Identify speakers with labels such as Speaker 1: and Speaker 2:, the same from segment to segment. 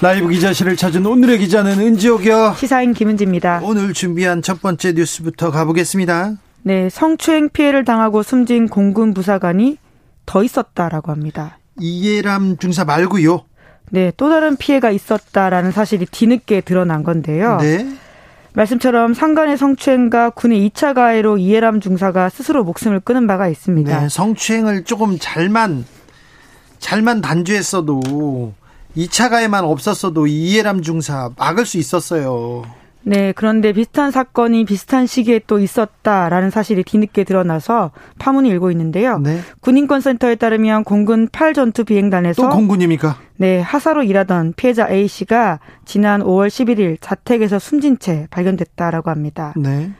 Speaker 1: 라이브 기자실을 찾은 오늘의 기자는 은지옥이요.
Speaker 2: 시사인 김은지입니다.
Speaker 1: 오늘 준비한 첫 번째 뉴스부터 가보겠습니다.
Speaker 2: 네, 성추행 피해를 당하고 숨진 공군 부사관이 더 있었다라고 합니다.
Speaker 1: 이해람 중사 말고요.
Speaker 2: 네, 또 다른 피해가 있었다라는 사실이 뒤늦게 드러난 건데요.
Speaker 1: 네.
Speaker 2: 말씀처럼 상간의 성추행과 군의 2차 가해로 이해람 중사가 스스로 목숨을 끊은 바가 있습니다.
Speaker 1: 네, 성추행을 조금 잘만 잘만 단죄했어도 2차 가해만 없었어도 이해람 중사 막을 수 있었어요.
Speaker 2: 네, 그런데 비슷한 사건이 비슷한 시기에 또 있었다라는 사실이 뒤늦게 드러나서 파문이 일고 있는데요.
Speaker 1: 네.
Speaker 2: 군인권센터에 따르면 공군 8전투 비행단에서
Speaker 1: 또 공군입니까?
Speaker 2: 네, 하사로 일하던 피해자 A 씨가 지난 5월 11일 자택에서 숨진 채 발견됐다라고 합니다.
Speaker 1: 네.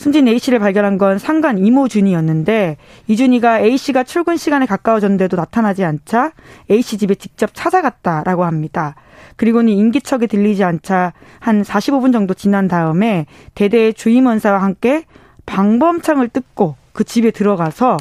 Speaker 2: 숨진 A 씨를 발견한 건 상간 이모준이었는데 이준이가 A 씨가 출근 시간에 가까워졌는데도 나타나지 않자 A 씨 집에 직접 찾아갔다라고 합니다. 그리고는 인기척이 들리지 않자 한 45분 정도 지난 다음에 대대의 주임원사와 함께 방범창을 뜯고 그 집에 들어가서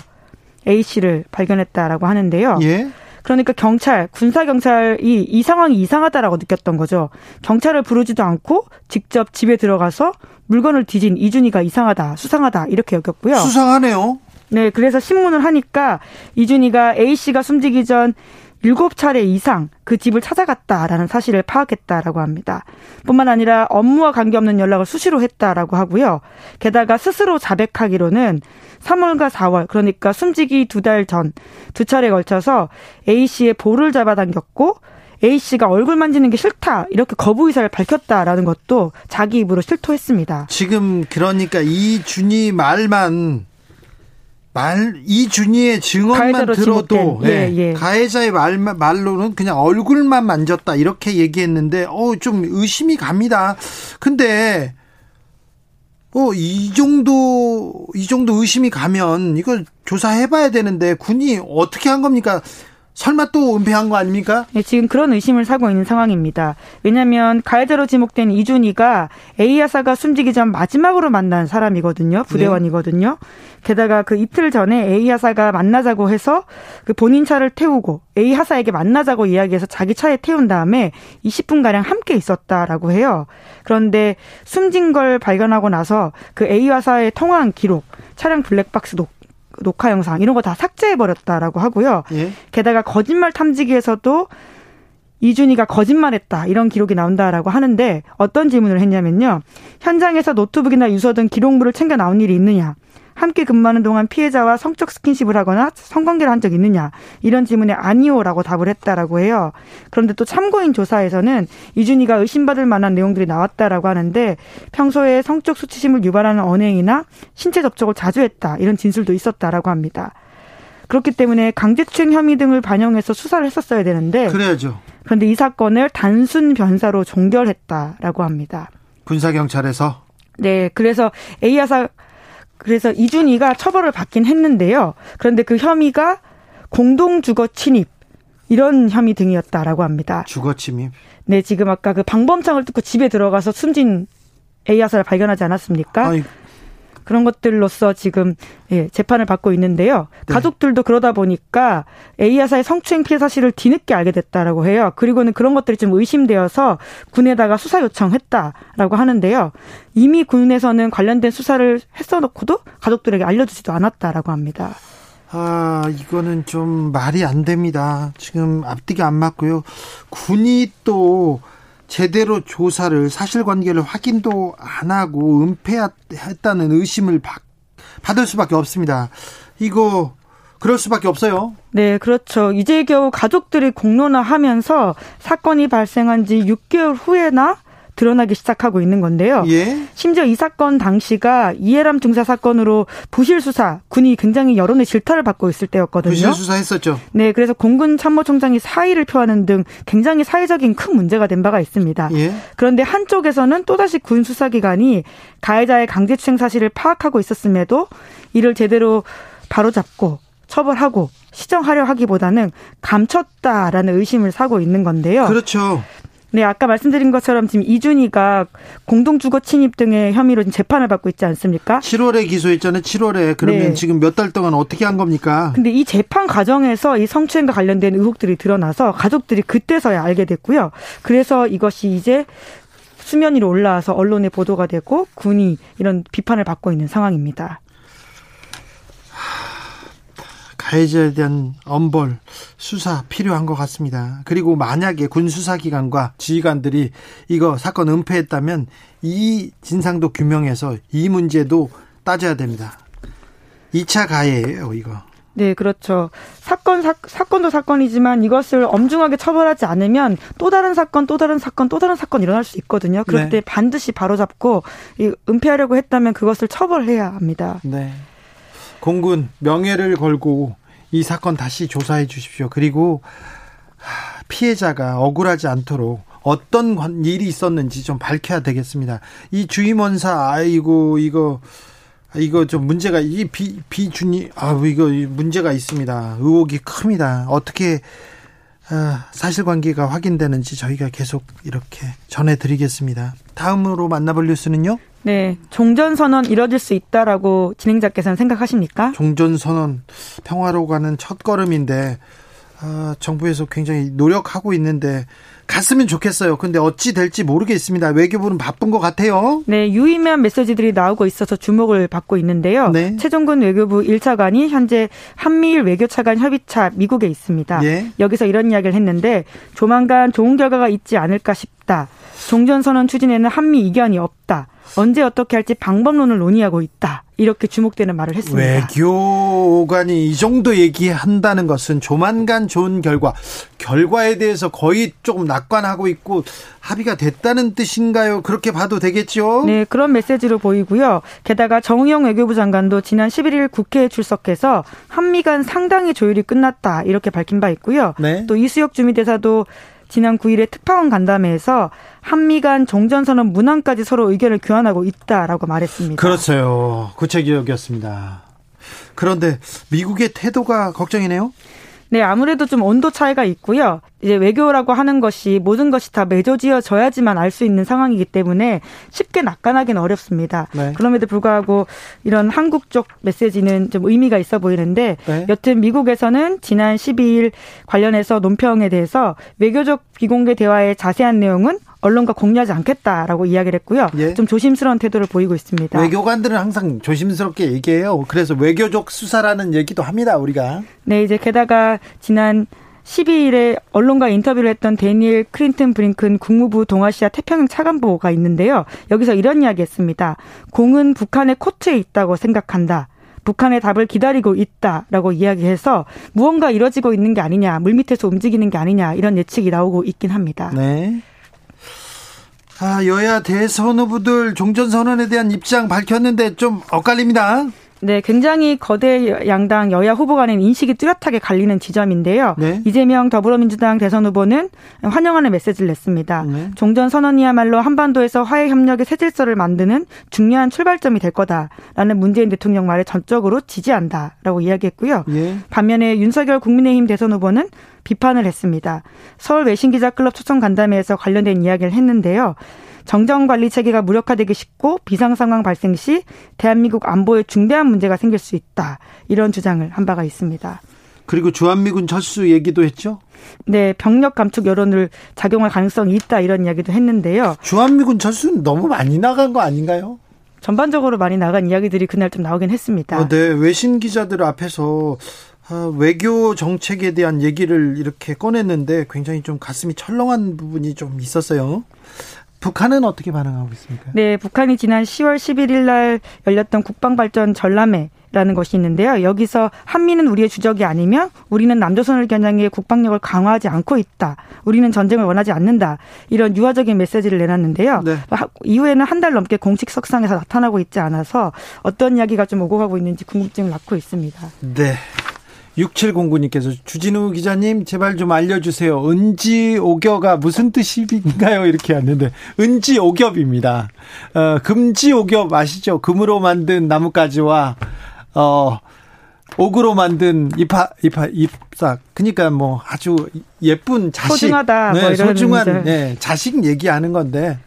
Speaker 2: A 씨를 발견했다라고 하는데요.
Speaker 1: 예.
Speaker 2: 그러니까 경찰, 군사 경찰이 이 상황이 이상하다라고 느꼈던 거죠. 경찰을 부르지도 않고 직접 집에 들어가서 물건을 뒤진 이준이가 이상하다, 수상하다 이렇게 여겼고요.
Speaker 1: 수상하네요.
Speaker 2: 네, 그래서 신문을 하니까 이준이가 A 씨가 숨지기 전 일곱 차례 이상 그 집을 찾아갔다라는 사실을 파악했다라고 합니다. 뿐만 아니라 업무와 관계없는 연락을 수시로 했다라고 하고요. 게다가 스스로 자백하기로는 3월과 4월 그러니까 숨지기 두 달 전 두 차례 걸쳐서 A 씨의 볼을 잡아당겼고 A 씨가 얼굴 만지는 게 싫다 이렇게 거부 의사를 밝혔다라는 것도 자기 입으로 실토했습니다.
Speaker 1: 지금 그러니까 이준이 말만 말 이준이의 증언만 들어도
Speaker 2: 지목된, 예, 예.
Speaker 1: 가해자의 말 말로는 그냥 얼굴만 만졌다 이렇게 얘기했는데 어 좀 의심이 갑니다. 근데 어 이 정도 이 정도 의심이 가면 이걸 조사해 봐야 되는데 군이 어떻게 한 겁니까? 설마 또 은폐한 거 아닙니까?
Speaker 2: 네, 지금 그런 의심을 사고 있는 상황입니다. 왜냐하면 가해자로 지목된 이준희가 A 하사가 숨지기 전 마지막으로 만난 사람이거든요. 부대원이거든요. 게다가 그 이틀 전에 A 하사가 만나자고 해서 그 본인 차를 태우고 A 하사에게 만나자고 이야기해서 자기 차에 태운 다음에 20분 가량 함께 있었다라고 해요. 그런데 숨진 걸 발견하고 나서 그 A 하사의 통화한 기록, 차량 블랙박스 녹 녹화 영상 이런 거 다 삭제해 버렸다라고 하고요.
Speaker 1: 예.
Speaker 2: 게다가 거짓말 탐지기에서도 이준희가 거짓말했다 이런 기록이 나온다라고 하는데 어떤 질문을 했냐면요. 현장에서 노트북이나 유서 등 기록물을 챙겨 나온 일이 있느냐. 함께 근무하는 동안 피해자와 성적 스킨십을 하거나 성관계를 한 적 있느냐 이런 질문에 아니오라고 답을 했다라고 해요. 그런데 또 참고인 조사에서는 이준희가 의심받을 만한 내용들이 나왔다라고 하는데 평소에 성적 수치심을 유발하는 언행이나 신체 접촉을 자주 했다 이런 진술도 있었다라고 합니다. 그렇기 때문에 강제추행 혐의 등을 반영해서 수사를 했었어야 되는데
Speaker 1: 그래야죠.
Speaker 2: 그런데 이 사건을 단순 변사로 종결했다라고 합니다.
Speaker 1: 군사 경찰에서
Speaker 2: 네, 그래서 A 하사 그래서 이준희가 처벌을 받긴 했는데요. 그런데 그 혐의가 공동 주거 침입 이런 혐의 등이었다라고 합니다.
Speaker 1: 주거 침입.
Speaker 2: 네, 지금 아까 그 방범창을 뚫고 집에 들어가서 숨진 A 하사를 발견하지 않았습니까?
Speaker 1: 아니,
Speaker 2: 그런 것들로서 지금 예, 재판을 받고 있는데요.
Speaker 1: 네.
Speaker 2: 가족들도 그러다 보니까 A 하사의 성추행 피해 사실을 뒤늦게 알게 됐다라고 해요. 그리고는 그런 것들이 좀 의심되어서 군에다가 수사 요청했다라고 하는데요. 이미 군에서는 관련된 수사를 했어놓고도 가족들에게 알려주지도 않았다라고 합니다.
Speaker 1: 아, 이거는 좀 말이 안 됩니다. 지금 앞뒤가 안 맞고요. 군이 또 제대로 조사를 사실관계를 확인도 안 하고 은폐했다는 의심을 받, 받을 수밖에 없습니다. 이거 그럴 수밖에 없어요.
Speaker 2: 네, 그렇죠. 이제 겨우 가족들이 공론화하면서 사건이 발생한 지 6개월 후에나 드러나기 시작하고 있는 건데요. 예? 심지어 이 사건 당시가 이해람 중사 사건으로 부실 수사 군이 굉장히 여론의 질타를 받고 있을 때였거든요.
Speaker 1: 부실 수사했었죠.
Speaker 2: 네, 그래서 공군 참모총장이 사의를 표하는 등 굉장히 사회적인 큰 문제가 된 바가 있습니다. 예? 그런데 한쪽에서는 또다시 군 수사기관이 가해자의 강제추행 사실을 파악하고 있었음에도 이를 제대로 바로잡고 처벌하고 시정하려 하기보다는 감췄다라는 의심을 사고 있는 건데요.
Speaker 1: 그렇죠.
Speaker 2: 네, 아까 말씀드린 것처럼 지금 이준희가 공동주거 침입 등의 혐의로 지금 재판을 받고 있지 않습니까?
Speaker 1: 7월에 기소했잖아요. 7월에. 그러면 네. 지금 몇 달 동안 어떻게 한 겁니까?
Speaker 2: 근데 이 재판 과정에서 이 성추행과 관련된 의혹들이 드러나서 가족들이 그때서야 알게 됐고요. 그래서 이것이 이제 수면 위로 올라와서 언론에 보도가 되고 군이 이런 비판을 받고 있는 상황입니다.
Speaker 1: 가해자에 대한 엄벌 수사 필요한 것 같습니다. 그리고 만약에 군 수사기관과 지휘관들이 이거 사건 은폐했다면 이 진상도 규명해서 이 문제도 따져야 됩니다. 2차 가해예요, 이거.
Speaker 2: 네, 그렇죠. 사건 사, 사건도 사건이지만 이것을 엄중하게 처벌하지 않으면 또 다른 사건, 또 다른 사건, 또 다른 사건 일어날 수 있거든요. 그럴 네. 때 반드시 바로잡고 은폐하려고 했다면 그것을 처벌해야 합니다.
Speaker 1: 네. 공군 명예를 걸고 이 사건 다시 조사해 주십시오. 그리고 피해자가 억울하지 않도록 어떤 일이 있었는지 좀 밝혀야 되겠습니다. 이 주임원사 아이고 이거 이거 좀 문제가 이 비 비준이 아 이거 문제가 있습니다. 의혹이 큽니다. 어떻게 아, 사실관계가 확인되는지 저희가 계속 이렇게 전해드리겠습니다. 다음으로 만나볼 뉴스는요?
Speaker 2: 네, 종전 선언 이뤄질 수 있다라고 진행자께서는 생각하십니까?
Speaker 1: 종전 선언 평화로 가는 첫 걸음인데 아, 정부에서 굉장히 노력하고 있는데 갔으면 좋겠어요. 근데 어찌 될지 모르겠습니다. 외교부는 바쁜 것 같아요.
Speaker 2: 네, 유의미한 메시지들이 나오고 있어서 주목을 받고 있는데요. 네. 최종근 외교부 1차관이 현재 한미일 외교차관 협의차 미국에 있습니다. 예. 여기서 이런 이야기를 했는데 조만간 좋은 결과가 있지 않을까 싶다. 종전선언 추진에는 한미 이견이 없다. 언제 어떻게 할지 방법론을 논의하고 있다. 이렇게 주목되는 말을 했습니다.
Speaker 1: 외교관이 이 정도 얘기한다는 것은 조만간 좋은 결과, 결과에 대해서 거의 조금 낙관하고 있고 합의가 됐다는 뜻인가요? 그렇게 봐도 되겠죠?
Speaker 2: 네, 그런 메시지로 보이고요. 게다가 정우영 외교부 장관도 지난 11일 국회에 출석해서 한미 간 상당히 조율이 끝났다. 이렇게 밝힌 바 있고요. 네. 또 이수혁 주미대사도 지난 9일에 특파원 간담회에서 한미 간 종전선언 문항까지 서로 의견을 교환하고 있다라고 말했습니다.
Speaker 1: 그렇죠. 구체적이었습니다. 그런데 미국의 태도가 걱정이네요.
Speaker 2: 네, 아무래도 좀 온도 차이가 있고요. 이제 외교라고 하는 것이 모든 것이 다 맺어지어져야지만 알 수 있는 상황이기 때문에 쉽게 낙관하기는 어렵습니다. 네. 그럼에도 불구하고 이런 한국 쪽 메시지는 좀 의미가 있어 보이는데 네. 여튼 미국에서는 지난 12일 관련해서 논평에 대해서 외교적 비공개 대화의 자세한 내용은 언론과 공유하지 않겠다라고 이야기를 했고요. 예. 좀 조심스러운 태도를 보이고 있습니다.
Speaker 1: 외교관들은 항상 조심스럽게 얘기해요. 그래서 외교적 수사라는 얘기도 합니다, 우리가.
Speaker 2: 네, 이제 게다가 지난 12일에 언론과 인터뷰를 했던 데니엘 크린튼 브링큰 국무부 동아시아 태평양 차관보가 있는데요. 여기서 이런 이야기 했습니다. 공은 북한의 코트에 있다고 생각한다. 북한의 답을 기다리고 있다라고 이야기해서 무언가 이뤄지고 있는 게 아니냐, 물밑에서 움직이는 게 아니냐 이런 예측이 나오고 있긴 합니다.
Speaker 1: 네. 아, 여야 대선 후보들 종전 선언에 대한 입장 밝혔는데 좀 엇갈립니다.
Speaker 2: 네, 굉장히 거대 양당 여야 후보 간의 인식이 뚜렷하게 갈리는 지점인데요. 네. 이재명 더불어민주당 대선 후보는 환영하는 메시지를 냈습니다. 네. 종전 선언이야말로 한반도에서 화해 협력의 새 질서를 만드는 중요한 출발점이 될 거다라는 문재인 대통령 말에 전적으로 지지한다라고 이야기했고요. 예. 반면에 윤석열 국민의힘 대선 후보는 비판을 했습니다. 서울 외신기자클럽 초청 간담회에서 관련된 이야기를 했는데요. 정정 관리 체계가 무력화되기 쉽고 비상 상황 발생 시 대한민국 안보에 중대한 문제가 생길 수 있다. 이런 주장을 한 바가 있습니다.
Speaker 1: 그리고 주한미군 철수 얘기도 했죠?
Speaker 2: 네, 병력 감축 여론을 작용할 가능성이 있다 이런 이야기도 했는데요.
Speaker 1: 주한미군 철수는 너무 많이 나간 거 아닌가요?
Speaker 2: 전반적으로 많이 나간 이야기들이 그날 좀 나오긴 했습니다.
Speaker 1: 어, 네, 외신 기자들 앞에서 어, 외교 정책에 대한 얘기를 이렇게 꺼냈는데 굉장히 좀 가슴이 철렁한 부분이 좀 있었어요. 북한은 어떻게 반응하고 있습니까?
Speaker 2: 네, 북한이 지난 10월 11일 날 열렸던 국방발전 전람회 라는 것이 있는데요. 여기서 한미는 우리의 주적이 아니면 우리는 남조선을 겨냥해 국방력을 강화하지 않고 있다. 우리는 전쟁을 원하지 않는다. 이런 유화적인 메시지를 내놨는데요. 네. 이후에는 한 달 넘게 공식 석상에서 나타나고 있지 않아서 어떤 이야기가 좀 오고 가고 있는지 궁금증을 낳고 있습니다.
Speaker 1: 네. 6709님께서 주진우 기자님 제발 좀 알려주세요. 은지 오겨가 무슨 뜻인가요? 이렇게 왔는데 은지 오겹입니다. 어, 금지 오겹 아시죠? 금으로 만든 나뭇가지와 어 옥으로 만든 잎하, 잎하, 잎삭. 그러니까 뭐 아주 예쁜 자식.
Speaker 2: 소중하다. 뭐
Speaker 1: 네, 뭐 소중한 네, 자식 얘기하는 건데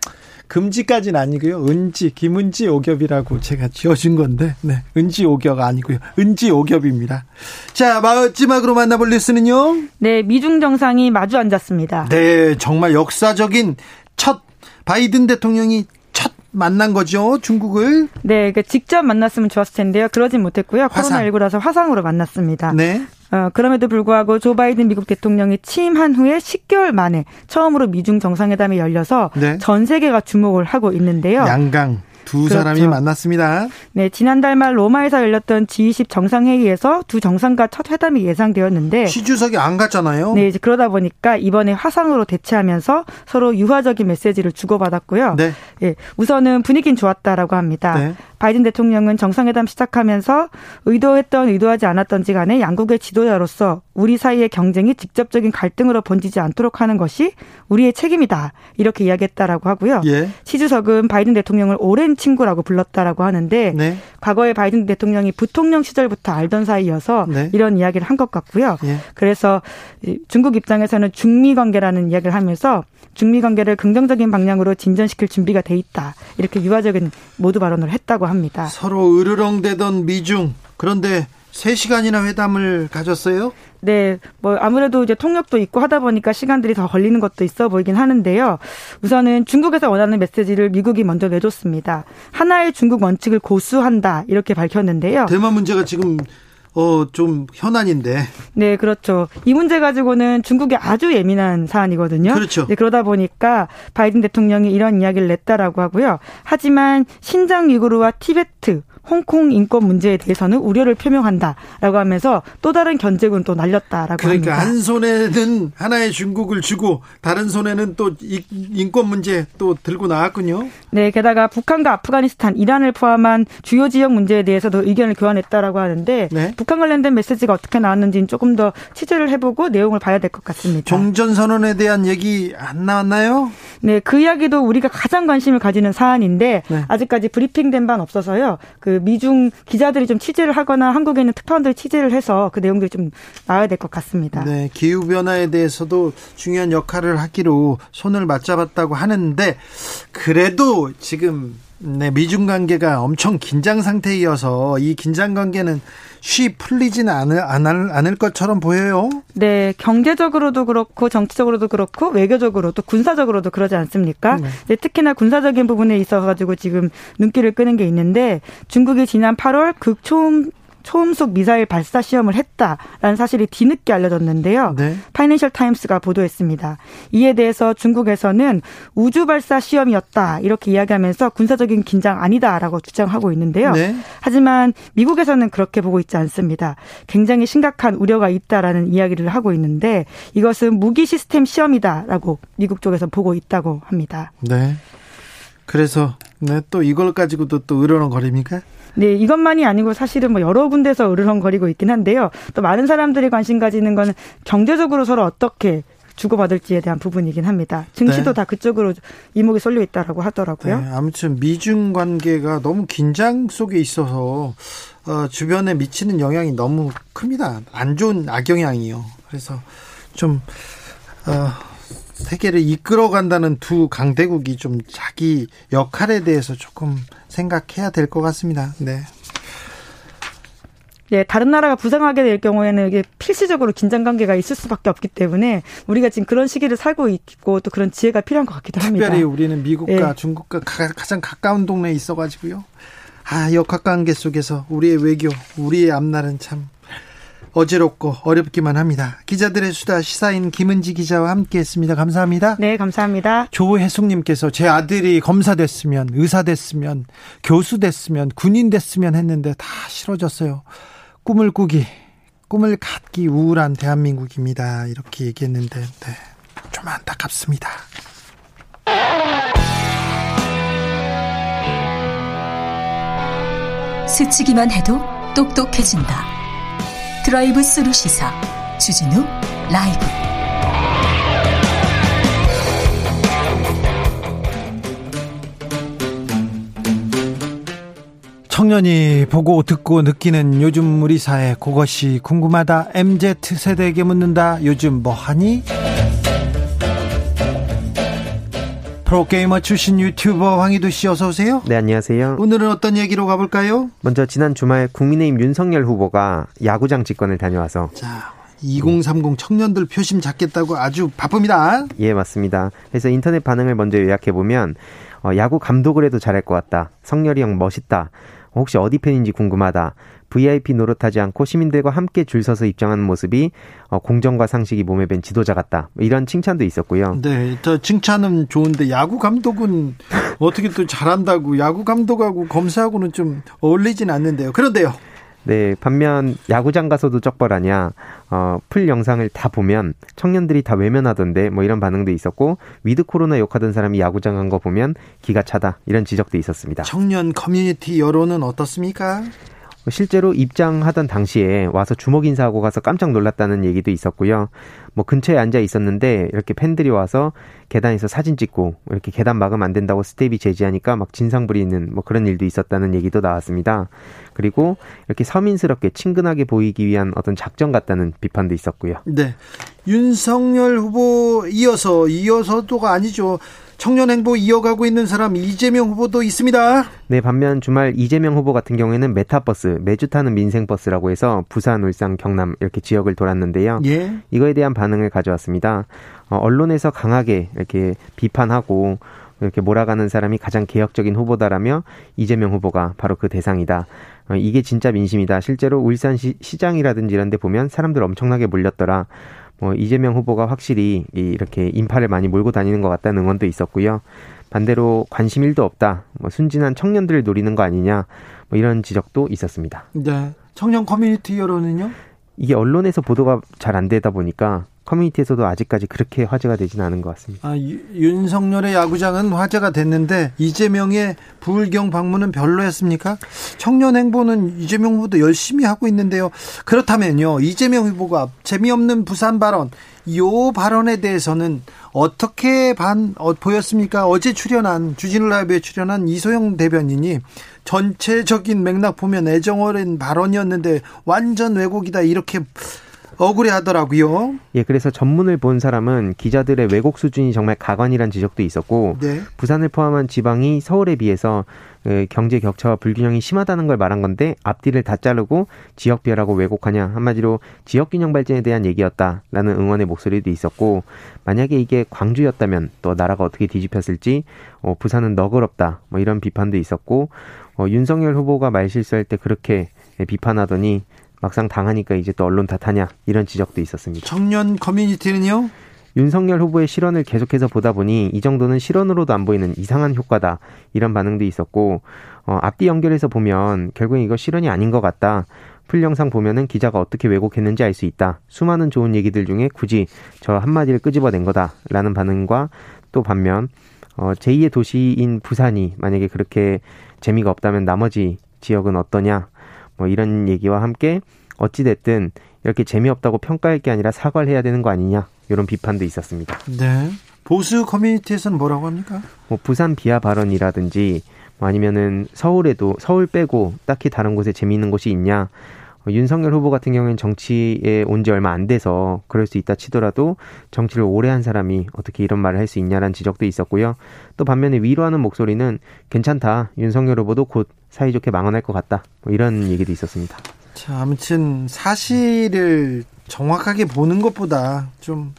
Speaker 1: 금지까지는 아니고요. 은지, 김은지 오겹이라고 제가 지어준 건데, 네. 은지 오겹 아니고요. 은지 오겹입니다. 자, 마지막으로 만나볼 뉴스는요.
Speaker 2: 네, 미중 정상이 마주 앉았습니다.
Speaker 1: 네, 정말 역사적인 첫 바이든 대통령이 첫 만난 거죠, 중국을.
Speaker 2: 네, 그 직접 만났으면 좋았을 텐데요. 그러진 못했고요. 코로나19라서 화상으로 만났습니다. 네. 어, 그럼에도 불구하고 조 바이든 미국 대통령이 취임한 후에 10개월 만에 처음으로 미중 정상회담이 열려서 네. 전 세계가 주목을 하고 있는데요.
Speaker 1: 양강 두 그렇죠. 사람이 만났습니다.
Speaker 2: 네, 지난달 말 로마에서 열렸던 G20 정상회의에서 두 정상과 첫 회담이 예상되었는데
Speaker 1: 시 주석이 안 갔잖아요.
Speaker 2: 네, 이제 그러다 보니까 이번에 화상으로 대체하면서 서로 유화적인 메시지를 주고받았고요. 네. 예, 우선은 분위기는 좋았다라고 합니다. 네. 바이든 대통령은 정상회담 시작하면서 의도했던 의도하지 않았던지 간에 양국의 지도자로서 우리 사이의 경쟁이 직접적인 갈등으로 번지지 않도록 하는 것이 우리의 책임이다. 이렇게 이야기했다라고 하고요. 예. 시주석은 바이든 대통령을 오랜 친구라고 불렀다라고 하는데 네. 과거에 바이든 대통령이 부통령 시절부터 알던 사이여서 네. 이런 이야기를 한 것 같고요. 예. 그래서 중국 입장에서는 중미 관계라는 이야기를 하면서 중미 관계를 긍정적인 방향으로 진전시킬 준비가 돼 있다. 이렇게 유화적인 모두 발언을 했다고 합니다.
Speaker 1: 서로 으르렁대던 미중 그런데 3시간이나 회담을 가졌어요?
Speaker 2: 네, 뭐 아무래도 이제 통역도 있고 하다 보니까 시간들이 더 걸리는 것도 있어 보이긴 하는데요. 우선은 중국에서 원하는 메시지를 미국이 먼저 내줬습니다. 하나의 중국 원칙을 고수한다 이렇게 밝혔는데요.
Speaker 1: 대만 문제가 지금 어, 좀 현안인데.
Speaker 2: 네, 그렇죠. 이 문제 가지고는 중국이 아주 예민한 사안이거든요.
Speaker 1: 그렇죠.
Speaker 2: 네, 그러다 보니까 바이든 대통령이 이런 이야기를 냈다라고 하고요. 하지만 신장 위구르와 티베트 홍콩 인권 문제에 대해서는 우려를 표명한다라고 하면서 또 다른 견제군 또 날렸다라고
Speaker 1: 그러니까
Speaker 2: 합니다.
Speaker 1: 한 손에는 하나의 중국을 쥐고 다른 손에는 또 인권 문제 또 들고 나왔군요.
Speaker 2: 네, 게다가 북한과 아프가니스탄, 이란을 포함한 주요 지역 문제에 대해서도 의견을 교환했다라고 하는데 네? 북한 관련된 메시지가 어떻게 나왔는지는 조금 더 취재를 해보고 내용을 봐야 될 것 같습니다.
Speaker 1: 종전 선언에 대한 얘기 안 나왔나요?
Speaker 2: 네, 그 이야기도 우리가 가장 관심을 가지는 사안인데 네. 아직까지 브리핑된 바는 없어서요. 그 미중 기자들이 좀 취재를 하거나 한국에 있는 특파원들이 취재를 해서 그 내용들이 좀 나와야 될 것 같습니다.
Speaker 1: 네, 기후 변화에 대해서도 중요한 역할을 하기로 손을 맞잡았다고 하는데 그래도 지금 네, 미중 관계가 엄청 긴장 상태이어서 이 긴장 관계는 쉬 풀리지는 않을, 않을, 않을 것처럼 보여요.
Speaker 2: 네, 경제적으로도 그렇고 정치적으로도 그렇고 외교적으로 또 군사적으로도 그러지 않습니까? 네. 특히나 군사적인 부분에 있어 가지고 지금 눈길을 끄는 게 있는데 중국이 지난 8월 극초음 초음속 미사일 발사 시험을 했다라는 사실이 뒤늦게 알려졌는데요. 네. 파이낸셜 타임스가 보도했습니다. 이에 대해서 중국에서는 우주 발사 시험이었다 이렇게 이야기하면서 군사적인 긴장 아니다라고 주장하고 있는데요. 네. 하지만 미국에서는 그렇게 보고 있지 않습니다. 굉장히 심각한 우려가 있다라는 이야기를 하고 있는데 이것은 무기 시스템 시험이다라고 미국 쪽에서 보고 있다고 합니다.
Speaker 1: 네. 그래서 네, 또 이걸 가지고도 또 으르렁거립니까?
Speaker 2: 네, 이것만이 아니고 사실은 뭐 여러 군데서 으르렁거리고 있긴 한데요. 또 많은 사람들이 관심 가지는 거는 경제적으로 서로 어떻게 주고받을지에 대한 부분이긴 합니다. 증시도 네. 다 그쪽으로 이목이 쏠려 있다라고 하더라고요.
Speaker 1: 네, 아무튼 미중 관계가 너무 긴장 속에 있어서 어, 주변에 미치는 영향이 너무 큽니다. 안 좋은 악영향이요. 그래서 좀 어, 세계를 이끌어간다는 두 강대국이 좀 자기 역할에 대해서 조금 생각해야 될 것 같습니다. 네.
Speaker 2: 네, 다른 나라가 부상하게 될 경우에는 이게 필수적으로 긴장 관계가 있을 수밖에 없기 때문에 우리가 지금 그런 시기를 살고 있고 또 그런 지혜가 필요한 것 같기도 합니다.
Speaker 1: 특별히 우리는 미국과 네. 중국과 가장 가까운 동네에 있어가지고요. 아, 역학 관계 속에서 우리의 외교, 우리의 앞날은 참 어지럽고 어렵기만 합니다. 기자들의 수다 시사인 김은지 기자와 함께했습니다. 감사합니다.
Speaker 2: 네, 감사합니다.
Speaker 1: 조혜숙님께서 제 아들이 검사 됐으면 의사 됐으면 교수 됐으면 군인 됐으면 했는데 다 싫어졌어요. 꿈을 꾸기 꿈을 갖기 우울한 대한민국입니다. 이렇게 얘기했는데 네, 좀 안타깝습니다.
Speaker 3: 스치기만 해도 똑똑해진다. 드라이브 스루 시사 주진우 라이브.
Speaker 1: 청년이 보고 듣고 느끼는 요즘 우리 사회 그것이 궁금하다. MZ 세대에게 묻는다. 요즘 뭐하니? 프로게이머 출신 유튜버 황희도 씨 어서 오세요.
Speaker 4: 네, 안녕하세요.
Speaker 1: 오늘은 어떤 얘기로 가볼까요?
Speaker 4: 먼저 지난 주말 국민의힘 윤석열 후보가 야구장 직권을 다녀와서
Speaker 1: 자, 2030 청년들 표심 잡겠다고 아주 바쁩니다.
Speaker 4: 예, 맞습니다. 그래서 인터넷 반응을 먼저 요약해 보면 어, 야구 감독을 해도 잘할 것 같다. 성열이 형 멋있다. 혹시 어디 팬인지 궁금하다. VIP 노릇하지 않고 시민들과 함께 줄 서서 입장하는 모습이 어, 공정과 상식이 몸에 밴 지도자 같다. 뭐 이런 칭찬도 있었고요.
Speaker 1: 네, 저 칭찬은 좋은데 야구 감독은 어떻게 또 잘한다고 야구 감독하고 검사하고는 좀 어울리진 않는데요. 그런데요.
Speaker 4: 네, 반면 야구장 가서도 쩍벌하냐, 어, full 영상을 다 보면 청년들이 다 외면하던데 뭐 이런 반응도 있었고, 위드 코로나 욕하던 사람이 야구장 간 거 보면 기가 차다. 이런 지적도 있었습니다.
Speaker 1: 청년 커뮤니티 여론은 어떻습니까?
Speaker 4: 실제로 입장하던 당시에 와서 주먹 인사하고 가서 깜짝 놀랐다는 얘기도 있었고요. 뭐 근처에 앉아 있었는데 이렇게 팬들이 와서 계단에서 사진 찍고 이렇게 계단 막으면 안 된다고 스태프가 제지하니까 막 진상 부리는 뭐 그런 일도 있었다는 얘기도 나왔습니다. 그리고 이렇게 서민스럽게 친근하게 보이기 위한 어떤 작전 같다는 비판도 있었고요.
Speaker 1: 네. 윤석열 후보 이어서 이어서도가 아니죠. 청년 행보 이어가고 있는 사람 이재명 후보도 있습니다.
Speaker 4: 네, 반면 주말 이재명 후보 같은 경우에는 매타버스, 매주 타는 민생버스라고 해서 부산, 울산, 경남 이렇게 지역을 돌았는데요. 예. 이거에 대한 반응을 가져왔습니다. 어, 언론에서 강하게 이렇게 비판하고 이렇게 몰아가는 사람이 가장 개혁적인 후보다라며 이재명 후보가 바로 그 대상이다. 어, 이게 진짜 민심이다. 실제로 울산 시, 시장이라든지 이런 데 보면 사람들 엄청나게 몰렸더라. 뭐 이재명 후보가 확실히 이렇게 인파를 많이 몰고 다니는 것 같다는 응원도 있었고요. 반대로 관심 일도 없다. 뭐 순진한 청년들을 노리는 거 아니냐. 뭐 이런 지적도 있었습니다.
Speaker 1: 네. 청년 커뮤니티 여론은요?
Speaker 4: 이게 언론에서 보도가 잘 안 되다 보니까 커뮤니티에서도 아직까지 그렇게 화제가 되지는 않은 것 같습니다.
Speaker 1: 아, 윤석열의 야구장은 화제가 됐는데 이재명의 부울경 방문은 별로였습니까? 청년 행보는 이재명 후보도 열심히 하고 있는데요. 그렇다면요, 이재명 후보가 재미없는 부산 발언, 이 발언에 대해서는 어떻게 반 어, 보였습니까? 어제 출연한 주진우 라이브에 출연한 이소영 대변인이 전체적인 맥락 보면 애정 어린 발언이었는데 완전 왜곡이다 이렇게 억울해 하더라고요.
Speaker 4: 예, 그래서 전문을 본 사람은 기자들의 왜곡 수준이 정말 가관이란 지적도 있었고 네. 부산을 포함한 지방이 서울에 비해서 그 경제 격차와 불균형이 심하다는 걸 말한 건데 앞뒤를 다 자르고 지역비하라고 왜곡하냐 한마디로 지역균형 발전에 대한 얘기였다라는 응원의 목소리도 있었고 만약에 이게 광주였다면 또 나라가 어떻게 뒤집혔을지 어, 부산은 너그럽다 뭐 이런 비판도 있었고 어, 윤석열 후보가 말 실수할 때 그렇게 비판하더니 막상 당하니까 이제 또 언론 탓하냐 이런 지적도 있었습니다.
Speaker 1: 청년 커뮤니티는요?
Speaker 4: 윤석열 후보의 실언을 계속해서 보다 보니 이 정도는 실언으로도 안 보이는 이상한 효과다 이런 반응도 있었고 어, 앞뒤 연결해서 보면 결국 이거 실언이 아닌 것 같다. 풀 영상 보면은 기자가 어떻게 왜곡했는지 알 수 있다. 수많은 좋은 얘기들 중에 굳이 저 한마디를 끄집어낸 거다라는 반응과 또 반면 어, 제2의 도시인 부산이 만약에 그렇게 재미가 없다면 나머지 지역은 어떠냐 뭐 이런 얘기와 함께 어찌됐든 이렇게 재미없다고 평가할 게 아니라 사과를 해야 되는 거 아니냐 이런 비판도 있었습니다.
Speaker 1: 네. 보수 커뮤니티에서는 뭐라고 합니까?
Speaker 4: 뭐 부산 비하 발언이라든지 뭐 아니면은 서울에도 서울 빼고 딱히 다른 곳에 재미있는 곳이 있냐 어, 윤석열 후보 같은 경우에는 정치에 온 지 얼마 안 돼서 그럴 수 있다 치더라도 정치를 오래 한 사람이 어떻게 이런 말을 할 수 있냐라는 지적도 있었고요. 또 반면에 위로하는 목소리는 괜찮다. 윤석열 후보도 곧 사이좋게 망언할 것 같다. 뭐 이런 얘기도 있었습니다.
Speaker 1: 자, 아무튼 사실을 정확하게 보는 것보다 좀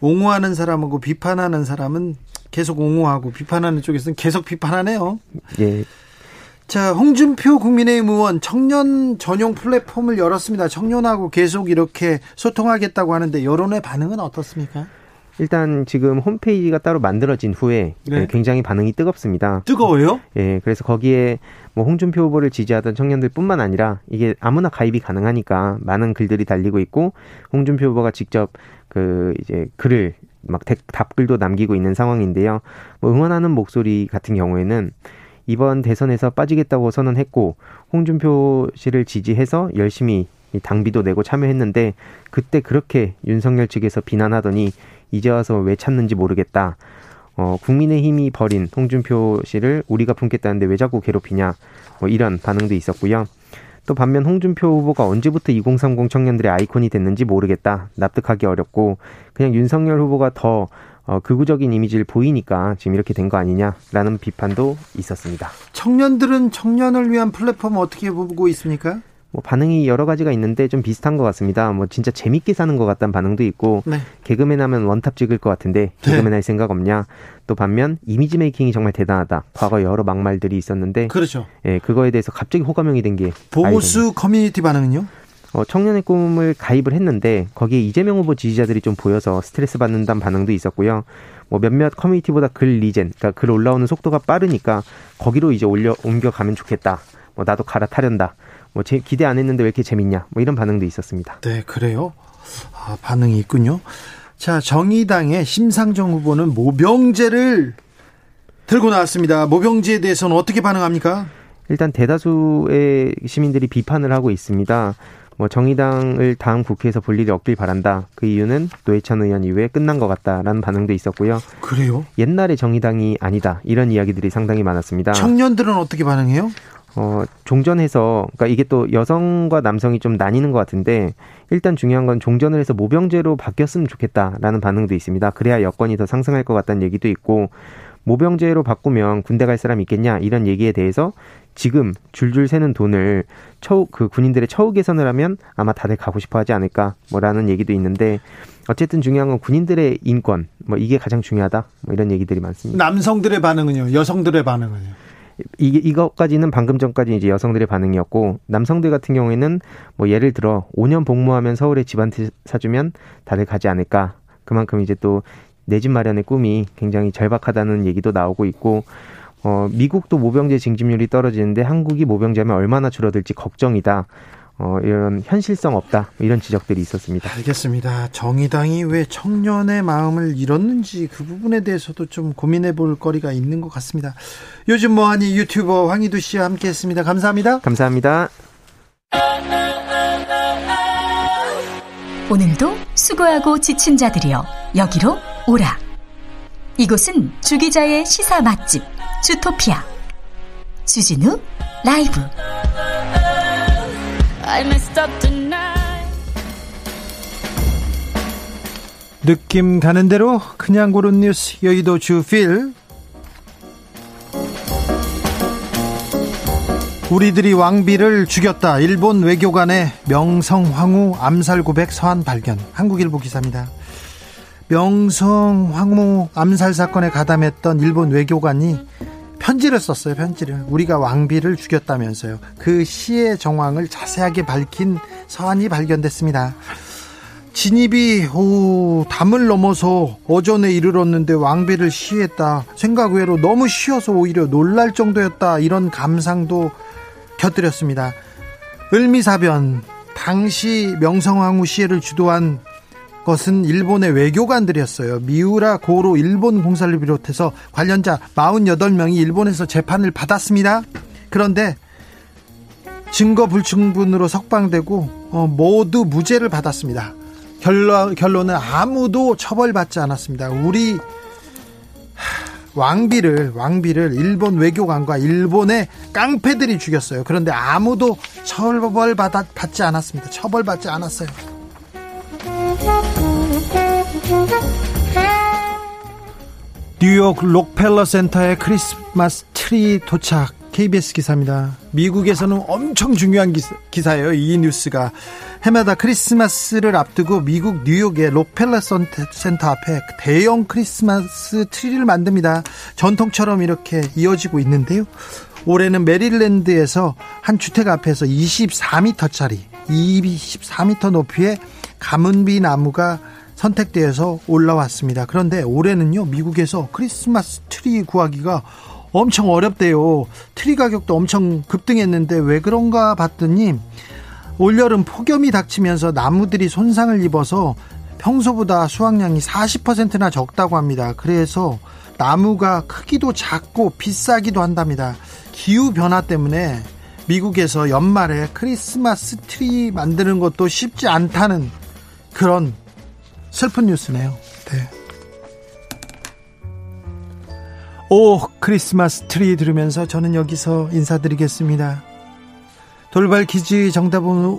Speaker 1: 옹호하는 사람하고 비판하는 사람은 계속 옹호하고 비판하는 쪽에서는 계속 비판하네요.
Speaker 4: 예.
Speaker 1: 자, 홍준표 국민의힘 의원 청년 전용 플랫폼을 열었습니다. 청년하고 계속 이렇게 소통하겠다고 하는데 여론의 반응은 어떻습니까?
Speaker 4: 일단 지금 홈페이지가 따로 만들어진 후에 네. 굉장히 반응이 뜨겁습니다.
Speaker 1: 뜨거워요?
Speaker 4: 예, 그래서 거기에 뭐 홍준표 후보를 지지하던 청년들뿐만 아니라 이게 아무나 가입이 가능하니까 많은 글들이 달리고 있고 홍준표 후보가 직접 그 이제 글을 막 답글도 남기고 있는 상황인데요. 뭐 응원하는 목소리 같은 경우에는 이번 대선에서 빠지겠다고 선언했고 홍준표 씨를 지지해서 열심히 당비도 내고 참여했는데 그때 그렇게 윤석열 측에서 비난하더니 이제 와서 왜 찾는지 모르겠다. 어, 국민의힘이 버린 홍준표 씨를 우리가 품겠다는데 왜 자꾸 괴롭히냐. 뭐 이런 반응도 있었고요. 또 반면 홍준표 후보가 언제부터 2030 청년들의 아이콘이 됐는지 모르겠다. 납득하기 어렵고 그냥 윤석열 후보가 더 어, 극우적인 이미지를 보이니까 지금 이렇게 된 거 아니냐라는 비판도 있었습니다.
Speaker 1: 청년들은 청년을 위한 플랫폼 어떻게 보고 있습니까?
Speaker 4: 뭐 반응이 여러 가지가 있는데 좀 비슷한 것 같습니다. 뭐 진짜 재밌게 사는 것 같다는 반응도 있고 네. 개그맨 하면 원탑 찍을 것 같은데 네. 개그맨 네. 할 생각 없냐? 또 반면 이미지 메이킹이 정말 대단하다. 과거 여러 막말들이 있었는데
Speaker 1: 그렇죠.
Speaker 4: 예, 그거에 대해서 갑자기 호감형이 된 게
Speaker 1: 보수 커뮤니티 반응은요?
Speaker 4: 어, 청년의 꿈을 가입을 했는데 거기에 이재명 후보 지지자들이 좀 보여서 스트레스 받는다는 반응도 있었고요. 뭐 몇몇 커뮤니티보다 글 리젠, 그러니까 글 올라오는 속도가 빠르니까 거기로 이제 올려 옮겨가면 좋겠다. 뭐 나도 갈아타련다. 뭐 제, 기대 안 했는데 왜 이렇게 재밌냐. 뭐 이런 반응도 있었습니다.
Speaker 1: 네, 그래요. 아, 반응이 있군요. 자, 정의당의 심상정 후보는 모병제를 들고 나왔습니다. 모병제에 대해서는 어떻게 반응합니까?
Speaker 4: 일단 대다수의 시민들이 비판을 하고 있습니다. 뭐 정의당을 다음 국회에서 볼 일이 없길 바란다. 그 이유는 노회찬 의원 이후에 끝난 것 같다라는 반응도 있었고요.
Speaker 1: 그래요?
Speaker 4: 옛날의 정의당이 아니다. 이런 이야기들이 상당히 많았습니다.
Speaker 1: 청년들은 어떻게 반응해요?
Speaker 4: 어, 종전해서, 그러니까 이게 또 여성과 남성이 좀 나뉘는 것 같은데, 일단 중요한 건 종전을 해서 모병제로 바뀌었으면 좋겠다라는 반응도 있습니다. 그래야 여건이 더 상승할 것 같다는 얘기도 있고, 모병제로 바꾸면 군대 갈 사람 있겠냐 이런 얘기에 대해서 지금 줄줄 새는 돈을 처우 그 군인들의 처우 개선을 하면 아마 다들 가고 싶어 하지 않을까 뭐라는 얘기도 있는데 어쨌든 중요한 건 군인들의 인권 뭐 이게 가장 중요하다 뭐 이런 얘기들이 많습니다.
Speaker 1: 남성들의 반응은요? 여성들의 반응은요?
Speaker 4: 이게 이것까지는 방금 전까지 이제 여성들의 반응이었고 남성들 같은 경우에는 뭐 예를 들어 5년 복무하면 서울에 집한 채 사주면 다들 가지 않을까 그만큼 이제 또 내 집 마련의 꿈이 굉장히 절박하다는 얘기도 나오고 있고 어, 미국도 모병제 징집률이 떨어지는데 한국이 모병제하면 얼마나 줄어들지 걱정이다. 어, 이런 현실성 없다. 이런 지적들이 있었습니다.
Speaker 1: 알겠습니다. 정의당이 왜 청년의 마음을 잃었는지 그 부분에 대해서도 좀 고민해 볼 거리가 있는 것 같습니다. 요즘 뭐하니 유튜버 황희두 씨와 함께 했습니다. 감사합니다.
Speaker 4: 감사합니다.
Speaker 3: 오늘도 수고하고 지친 자들이여 여기로 오라. 이곳은 주기자의 시사 맛집. 주토피아 주진우 라이브
Speaker 1: 느낌 가는 대로 그냥 고른 뉴스 여의도 주필 우리들이 왕비를 죽였다. 일본 외교관의 명성황후 암살 고백 서한 발견. 한국일보 기사입니다. 명성황후 암살 사건에 가담했던 일본 외교관이 편지를 썼어요, 편지를. 우리가 왕비를 죽였다면서요. 그 시의 정황을 자세하게 밝힌 서한이 발견됐습니다. 진입이 오, 담을 넘어서 어전에 이르렀는데 왕비를 시했다. 생각 외로 너무 쉬어서 오히려 놀랄 정도였다. 이런 감상도 곁들였습니다. 을미사변 당시 명성황후 시해를 주도한 것은 일본의 외교관들이었어요. 미우라 고로 일본 공사를 비롯해서 관련자 48명이 일본에서 재판을 받았습니다. 그런데 증거 불충분으로 석방되고 어, 모두 무죄를 받았습니다. 결론, 결론은 아무도 처벌받지 않았습니다. 우리 왕비를 왕비를 일본 외교관과 일본의 깡패들이 죽였어요. 그런데 아무도 처벌받지 않았습니다. 처벌받지 않았어요. 뉴욕 록펠러 센터에 크리스마스 트리 도착 KBS 기사입니다. 미국에서는 엄청 중요한 기사예요, 이 뉴스가 해마다 크리스마스를 앞두고 미국 뉴욕의 록펠러 센터 앞에 대형 크리스마스 트리를 만듭니다. 전통처럼 이렇게 이어지고 있는데요. 올해는 메릴랜드에서 한 주택 앞에서 24m짜리 24m 높이의 가문비 나무가 선택되어서 올라왔습니다. 그런데 올해는요, 미국에서 크리스마스 트리 구하기가 엄청 어렵대요. 트리 가격도 엄청 급등했는데 왜 그런가 봤더니 올여름 폭염이 닥치면서 나무들이 손상을 입어서 평소보다 수확량이 40%나 적다고 합니다. 그래서 나무가 크기도 작고 비싸기도 한답니다. 기후 변화 때문에 미국에서 연말에 크리스마스 트리 만드는 것도 쉽지 않다는 그런 슬픈 뉴스네요. 네. 오 크리스마스 트리 들으면서 저는 여기서 인사드리겠습니다. 돌발 퀴즈 정답은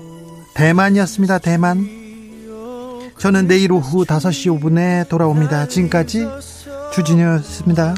Speaker 1: 대만이었습니다. 대만. 저는 내일 오후 5시 5분에 돌아옵니다. 지금까지 주진우였습니다.